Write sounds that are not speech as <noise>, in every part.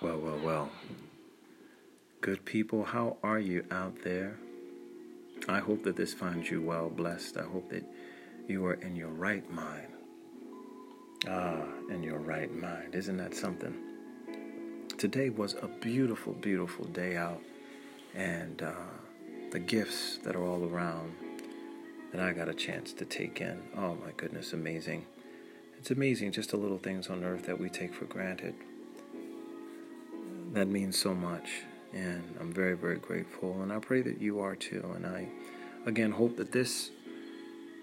Well, well, well. Good people, how are you out there? I hope that this finds you well blessed. I hope that you are in your right mind. Ah, in your right mind. Isn't that something? Today was a beautiful, beautiful day out, and uh, the gifts that are all around that I got a chance to take in. Oh my goodness, amazing. It's amazing just the little things on earth that we take for granted that means so much. And I'm very, very grateful. And I pray that you are too. And I, again, hope that this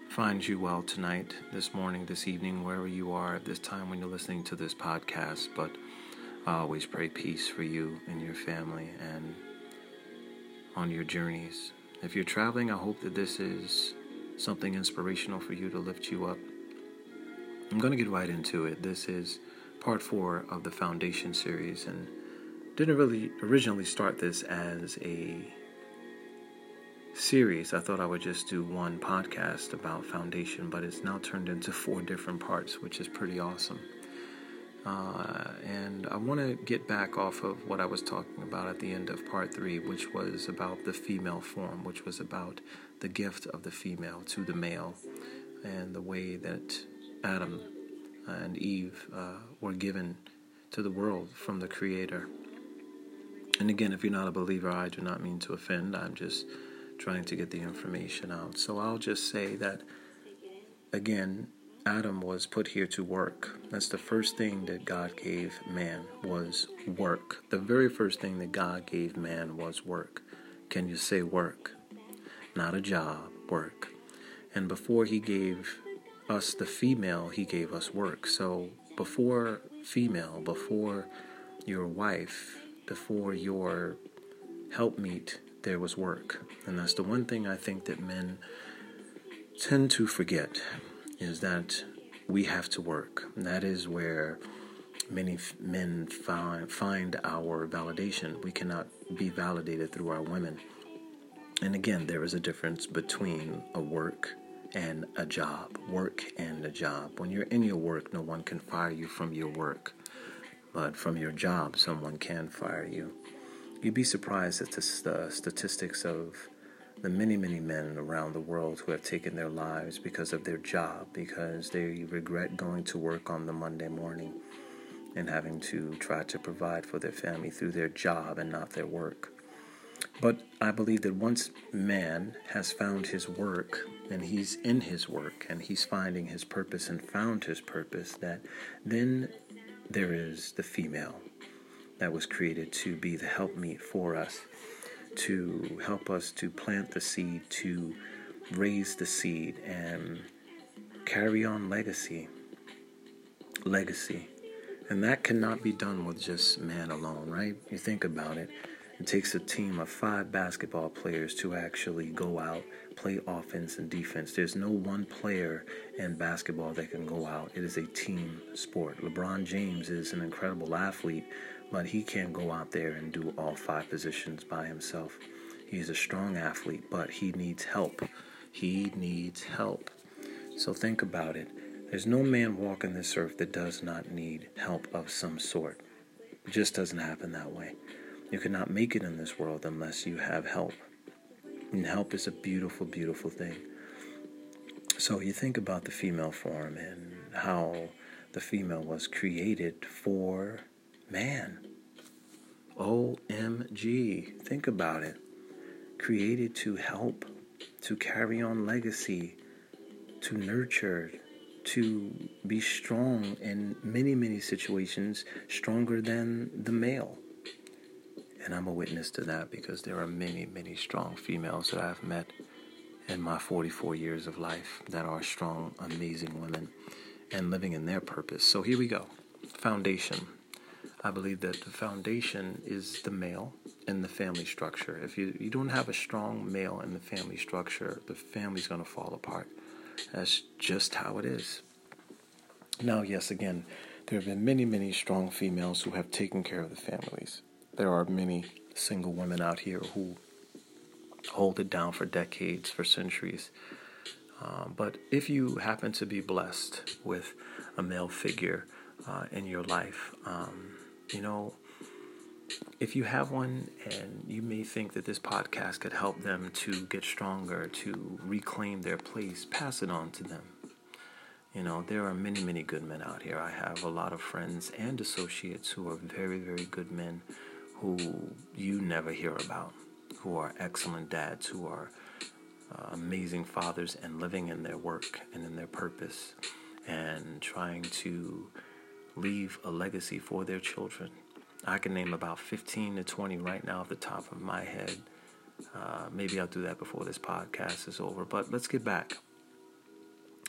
finds you well tonight, this morning, this evening, wherever you are at this time when you're listening to this podcast. But I always pray peace for you and your family and on your journeys. If you're traveling, I hope that this is something inspirational for you to lift you up. I'm going to get right into it. This is part four of the Foundation series. And didn't really originally start this as a series. I thought I would just do one podcast about foundation, but it's now turned into <laughs> four different parts, which is pretty awesome. Uh, and I want to get back off of what I was talking about at the end of part three, which was about the female form, which was about the gift of the female to the male and the way that Adam and Eve uh, were given to the world from the Creator. And again, if you're not a believer, I do not mean to offend. I'm just trying to get the information out. So I'll just say that, again, Adam was put here to work. That's the first thing that God gave man was work. The very first thing that God gave man was work. Can you say work? Not a job, work. And before he gave us the female, he gave us work. So before female, before your wife, before your helpmeet, there was work. And that's the one thing I think that men tend to forget is that we have to work. And that is where many men find, find our validation. We cannot be validated through our women. And again, there is a difference between a work and a job. Work and a job. When you're in your work, no one can fire you from your work but from your job, someone can fire you. You'd be surprised at the statistics of the many, many men around the world who have taken their lives because of their job, because they regret going to work on the Monday morning and having to try to provide for their family through their job and not their work. But I believe that once man has found his work and he's in his work and he's finding his purpose and found his purpose, that then there is the female that was created to be the helpmeet for us, to help us to plant the seed, to raise the seed, and carry on legacy. Legacy. And that cannot be done with just man alone, right? You think about it. It takes a team of five basketball players to actually go out, play offense and defense. There's no one player in basketball that can go out. It is a team sport. LeBron James is an incredible athlete, but he can't go out there and do all five positions by himself. He's a strong athlete, but he needs help. He needs help. So think about it. There's no man walking this earth that does not need help of some sort. It just doesn't happen that way. You cannot make it in this world unless you have help. And help is a beautiful, beautiful thing. So you think about the female form and how the female was created for man. OMG. Think about it. Created to help, to carry on legacy, to nurture, to be strong in many, many situations, stronger than the male. And I'm a witness to that because there are many, many strong females that I've met in my 44 years of life that are strong, amazing women and living in their purpose. So here we go. Foundation. I believe that the foundation is the male in the family structure. If you, you don't have a strong male in the family structure, the family's going to fall apart. That's just how it is. Now, yes, again, there have been many, many strong females who have taken care of the families there are many single women out here who hold it down for decades, for centuries. Uh, but if you happen to be blessed with a male figure uh, in your life, um, you know, if you have one and you may think that this podcast could help them to get stronger, to reclaim their place, pass it on to them. You know, there are many, many good men out here. I have a lot of friends and associates who are very, very good men who you never hear about, who are excellent dads, who are uh, amazing fathers and living in their work and in their purpose and trying to leave a legacy for their children. I can name about 15 to 20 right now off the top of my head. Uh, maybe I'll do that before this podcast is over. But let's get back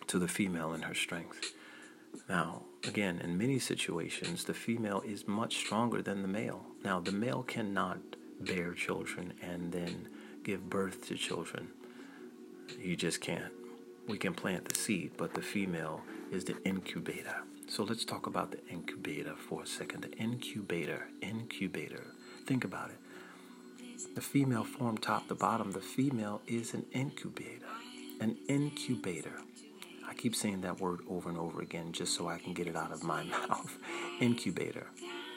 to the female and her strength. Now, again, in many situations, the female is much stronger than the male. Now, the male cannot bear children and then give birth to children. You just can't. We can plant the seed, but the female is the incubator. So let's talk about the incubator for a second. The incubator, incubator. Think about it. The female form top to bottom, the female is an incubator. An incubator. Keep saying that word over and over again just so I can get it out of my <laughs> mouth. incubator.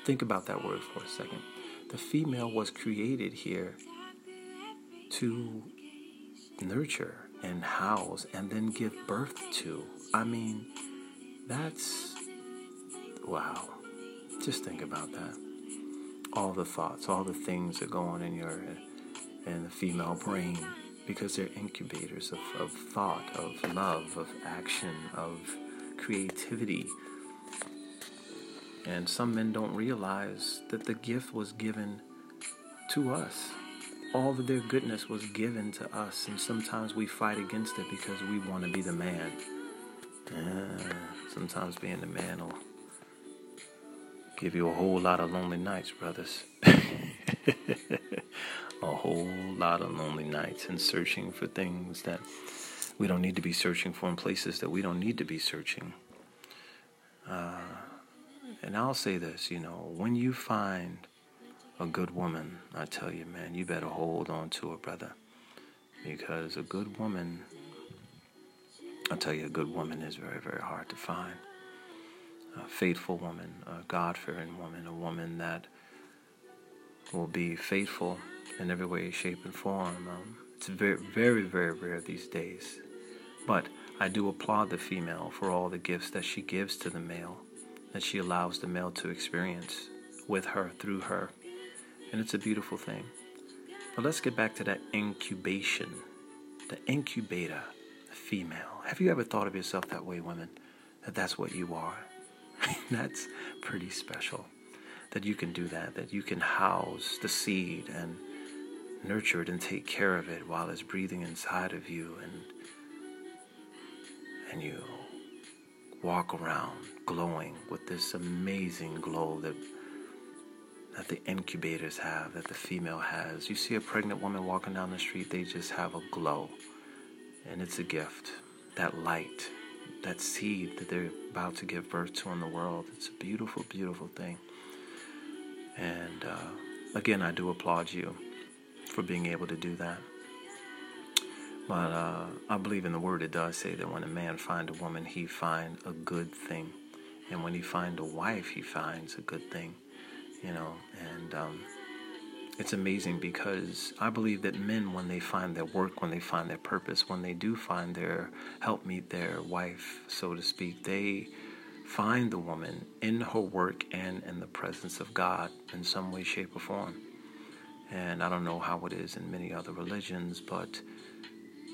Think about that word for a second. The female was created here to nurture and house and then give birth to. I mean, that's wow. Just think about that. All the thoughts, all the things that go on in your in the female brain because they're incubators of, of thought, of love, of action, of creativity. And some men don't realize that the gift was given to us all of their goodness was given to us, and sometimes we fight against it because we want to be the man. Uh, sometimes being the man will give you a whole lot of lonely nights, brothers. <laughs> a whole lot of lonely nights and searching for things that we don't need to be searching for in places that we don't need to be searching. Uh, and I'll say this, you know, when you find a good woman, I tell you, man, you better hold on to her, brother. Because a good woman, I tell you, a good woman is very, very hard to find. A faithful woman, a God fearing woman, a woman that will be faithful in every way, shape, and form. Um, it's very, very, very rare these days. But I do applaud the female for all the gifts that she gives to the male, that she allows the male to experience with her, through her and it's a beautiful thing. But let's get back to that incubation, the incubator, the female. Have you ever thought of yourself that way, women? That that's what you are? <laughs> that's pretty special. That you can do that, that you can house the seed and nurture it and take care of it while it's breathing inside of you and and you walk around glowing with this amazing glow that that the incubators have, that the female has. You see a pregnant woman walking down the street, they just have a glow. And it's a gift. That light, that seed that they're about to give birth to in the world. It's a beautiful, beautiful thing. And uh, again, I do applaud you for being able to do that. But uh, I believe in the word it does say that when a man find a woman, he find a good thing. And when he find a wife, he finds a good thing you know, and um, it's amazing because I believe that men, when they find their work, when they find their purpose, when they do find their help meet their wife, so to speak, they find the woman in her work and in the presence of God in some way, shape, or form. And I don't know how it is in many other religions, but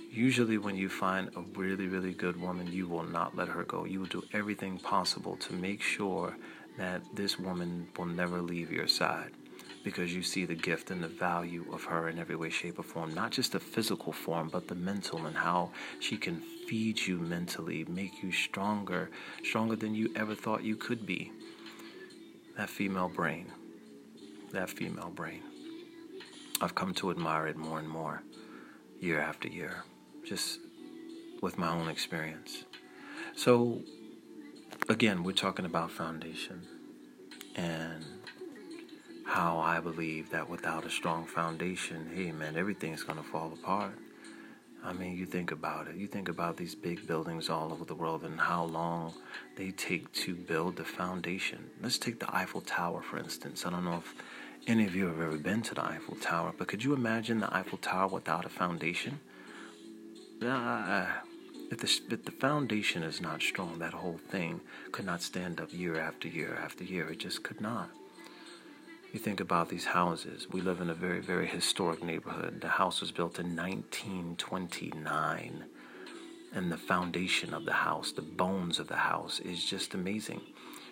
usually when you find a really, really good woman, you will not let her go. You will do everything possible to make sure that this woman will never leave your side because you see the gift and the value of her in every way, shape, or form. Not just the physical form, but the mental and how she can feed you mentally, make you stronger, stronger than you ever thought you could be. That female brain. That female brain. I've come to admire it more and more year after year, just with my own experience. So, again, we're talking about foundation and how I believe that without a strong foundation, hey man, everything's going to fall apart. I mean, you think about it. You think about these big buildings all over the world and how long they take to build the foundation. Let's take the Eiffel Tower, for instance. I don't know if any of you have ever been to the Eiffel Tower, but could you imagine the Eiffel Tower without a foundation? Uh, if the, if the foundation is not strong, that whole thing could not stand up year after year after year. It just could not. You think about these houses. We live in a very, very historic neighborhood. The house was built in 1929. And the foundation of the house, the bones of the house, is just amazing.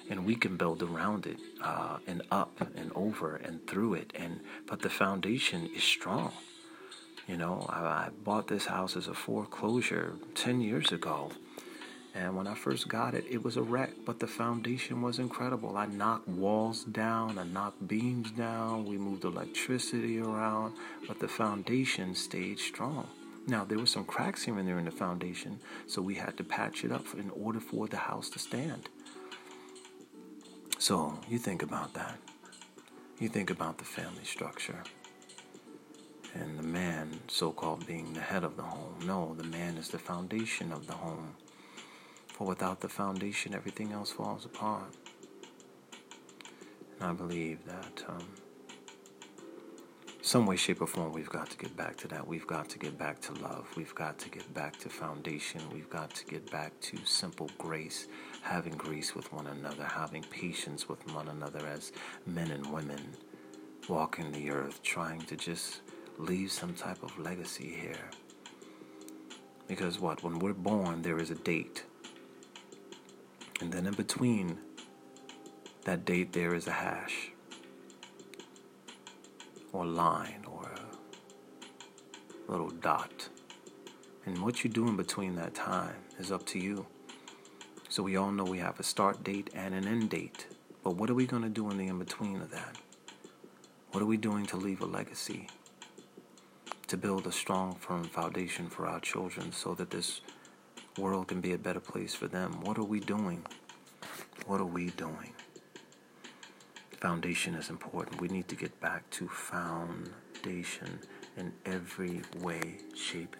And we can build around it uh, and up and over and through it. And but the foundation is strong. You know, I, I bought this house as a foreclosure 10 years ago. And when I first got it, it was a wreck, but the foundation was incredible. I knocked walls down, I knocked beams down, we moved electricity around, but the foundation stayed strong. Now, there were some cracks here and there in the foundation, so we had to patch it up in order for the house to stand. So, you think about that. You think about the family structure and the man, so called, being the head of the home. No, the man is the foundation of the home. For without the foundation, everything else falls apart. And I believe that um, some way, shape, or form, we've got to get back to that. We've got to get back to love. We've got to get back to foundation. We've got to get back to simple grace, having grace with one another, having patience with one another as men and women walking the earth, trying to just leave some type of legacy here. Because what? When we're born, there is a date. And then in between that date, there is a hash or line or a little dot. And what you do in between that time is up to you. So we all know we have a start date and an end date. But what are we going to do in the in between of that? What are we doing to leave a legacy? to build a strong, firm foundation for our children so that this world can be a better place for them. What are we doing? What are we doing? Foundation is important. We need to get back to foundation in every way, shape,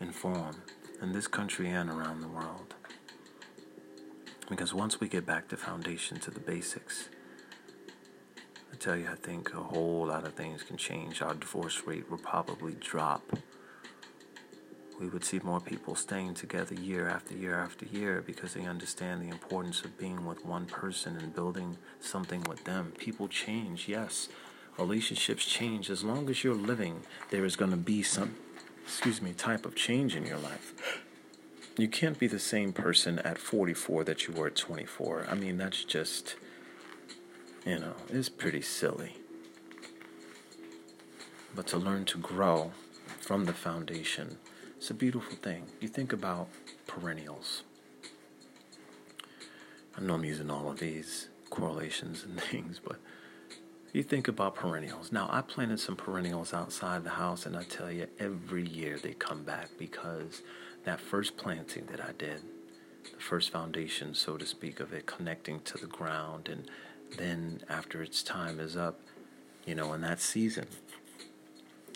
and form in this country and around the world. Because once we get back to foundation, to the basics, I tell you, I think a whole lot of things can change. Our divorce rate will probably drop. We would see more people staying together year after year after year because they understand the importance of being with one person and building something with them. People change, yes. Relationships change. As long as you're living, there is going to be some, excuse me, type of change in your life. You can't be the same person at 44 that you were at 24. I mean, that's just you know, it's pretty silly. But to learn to grow from the foundation, it's a beautiful thing. You think about perennials. I know I'm using all of these correlations and <laughs> things, but you think about perennials. Now, I planted some perennials outside the house, and I tell you, every year they come back because that first planting that I did, the first foundation, so to speak, of it connecting to the ground and then after its time is up, you know, in that season,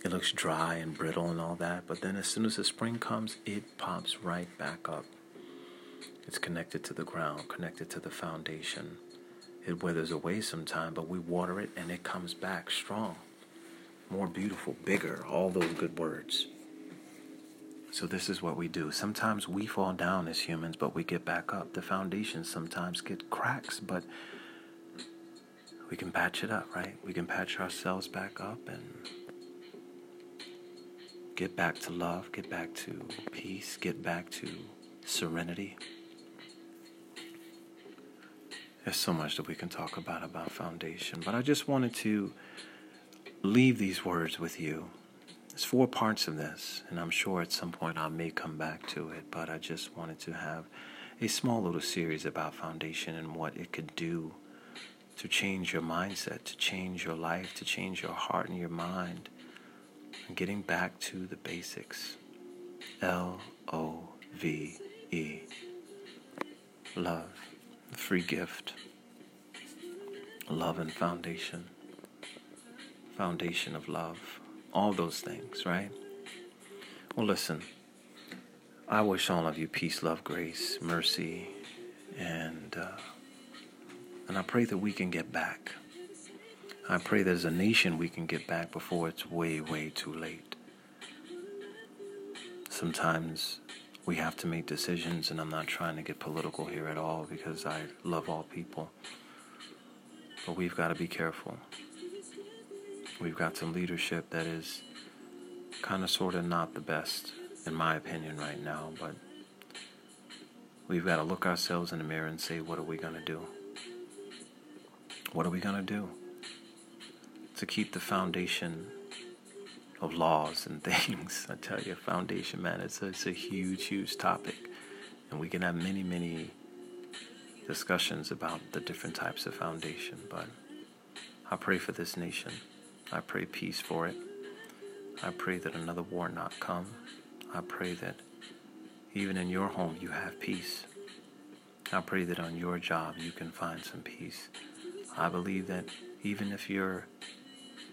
it looks dry and brittle and all that. But then as soon as the spring comes, it pops right back up. It's connected to the ground, connected to the foundation. It withers away sometime, but we water it and it comes back strong, more beautiful, bigger, all those good words. So, this is what we do. Sometimes we fall down as humans, but we get back up. The foundations sometimes get cracks, but we can patch it up, right? We can patch ourselves back up and get back to love, get back to peace, get back to serenity. There's so much that we can talk about about foundation, but I just wanted to leave these words with you. There's four parts of this, and I'm sure at some point I may come back to it, but I just wanted to have a small little series about foundation and what it could do to change your mindset, to change your life, to change your heart and your mind. And getting back to the basics. L O V E. Love, free gift. Love and foundation. Foundation of love. All those things, right? Well, listen. I wish all of you peace, love, grace, mercy, and. Uh, and I pray that we can get back. I pray that as a nation we can get back before it's way, way too late. Sometimes we have to make decisions, and I'm not trying to get political here at all because I love all people. But we've got to be careful. We've got some leadership that is kind of sort of not the best, in my opinion, right now, but we've got to look ourselves in the mirror and say, what are we going to do? What are we going to do to keep the foundation of laws and <laughs> things? I tell you, foundation, man, it's a, it's a huge, huge topic. And we can have many, many discussions about the different types of foundation. But I pray for this nation. I pray peace for it. I pray that another war not come. I pray that even in your home you have peace. I pray that on your job you can find some peace. I believe that even if you're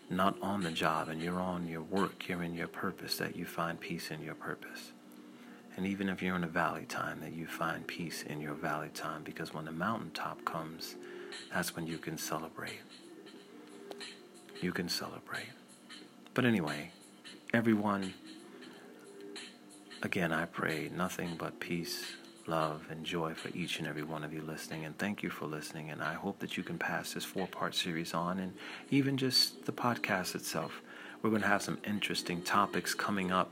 not on the job and you're on your work, you're in your purpose, that you find peace in your purpose. And even if you're in a valley time, that you find peace in your valley time, because when the mountaintop comes, that's when you can celebrate. You can celebrate. But anyway, everyone, again, I pray nothing but peace, love, and joy for each and every one of you listening. And thank you for listening. And I hope that you can pass this four part series on and even just the podcast itself. We're going to have some interesting topics coming up.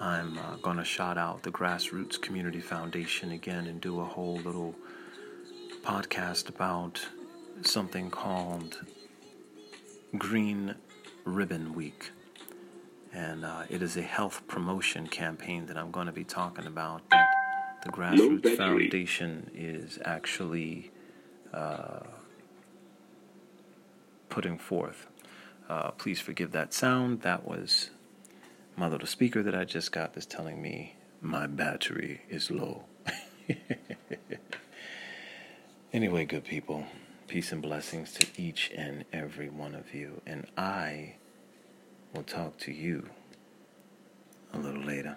I'm uh, going to shout out the Grassroots Community Foundation again and do a whole little podcast about something called Green Ribbon Week and uh, it is a health promotion campaign that I'm going to be talking about. The Grassroots Foundation is actually uh, putting forth. Uh, please forgive that sound. That was my little speaker that I just got that's telling me my battery is low. <laughs> anyway, good people, peace and blessings to each and every one of you. And I will talk to you a little later.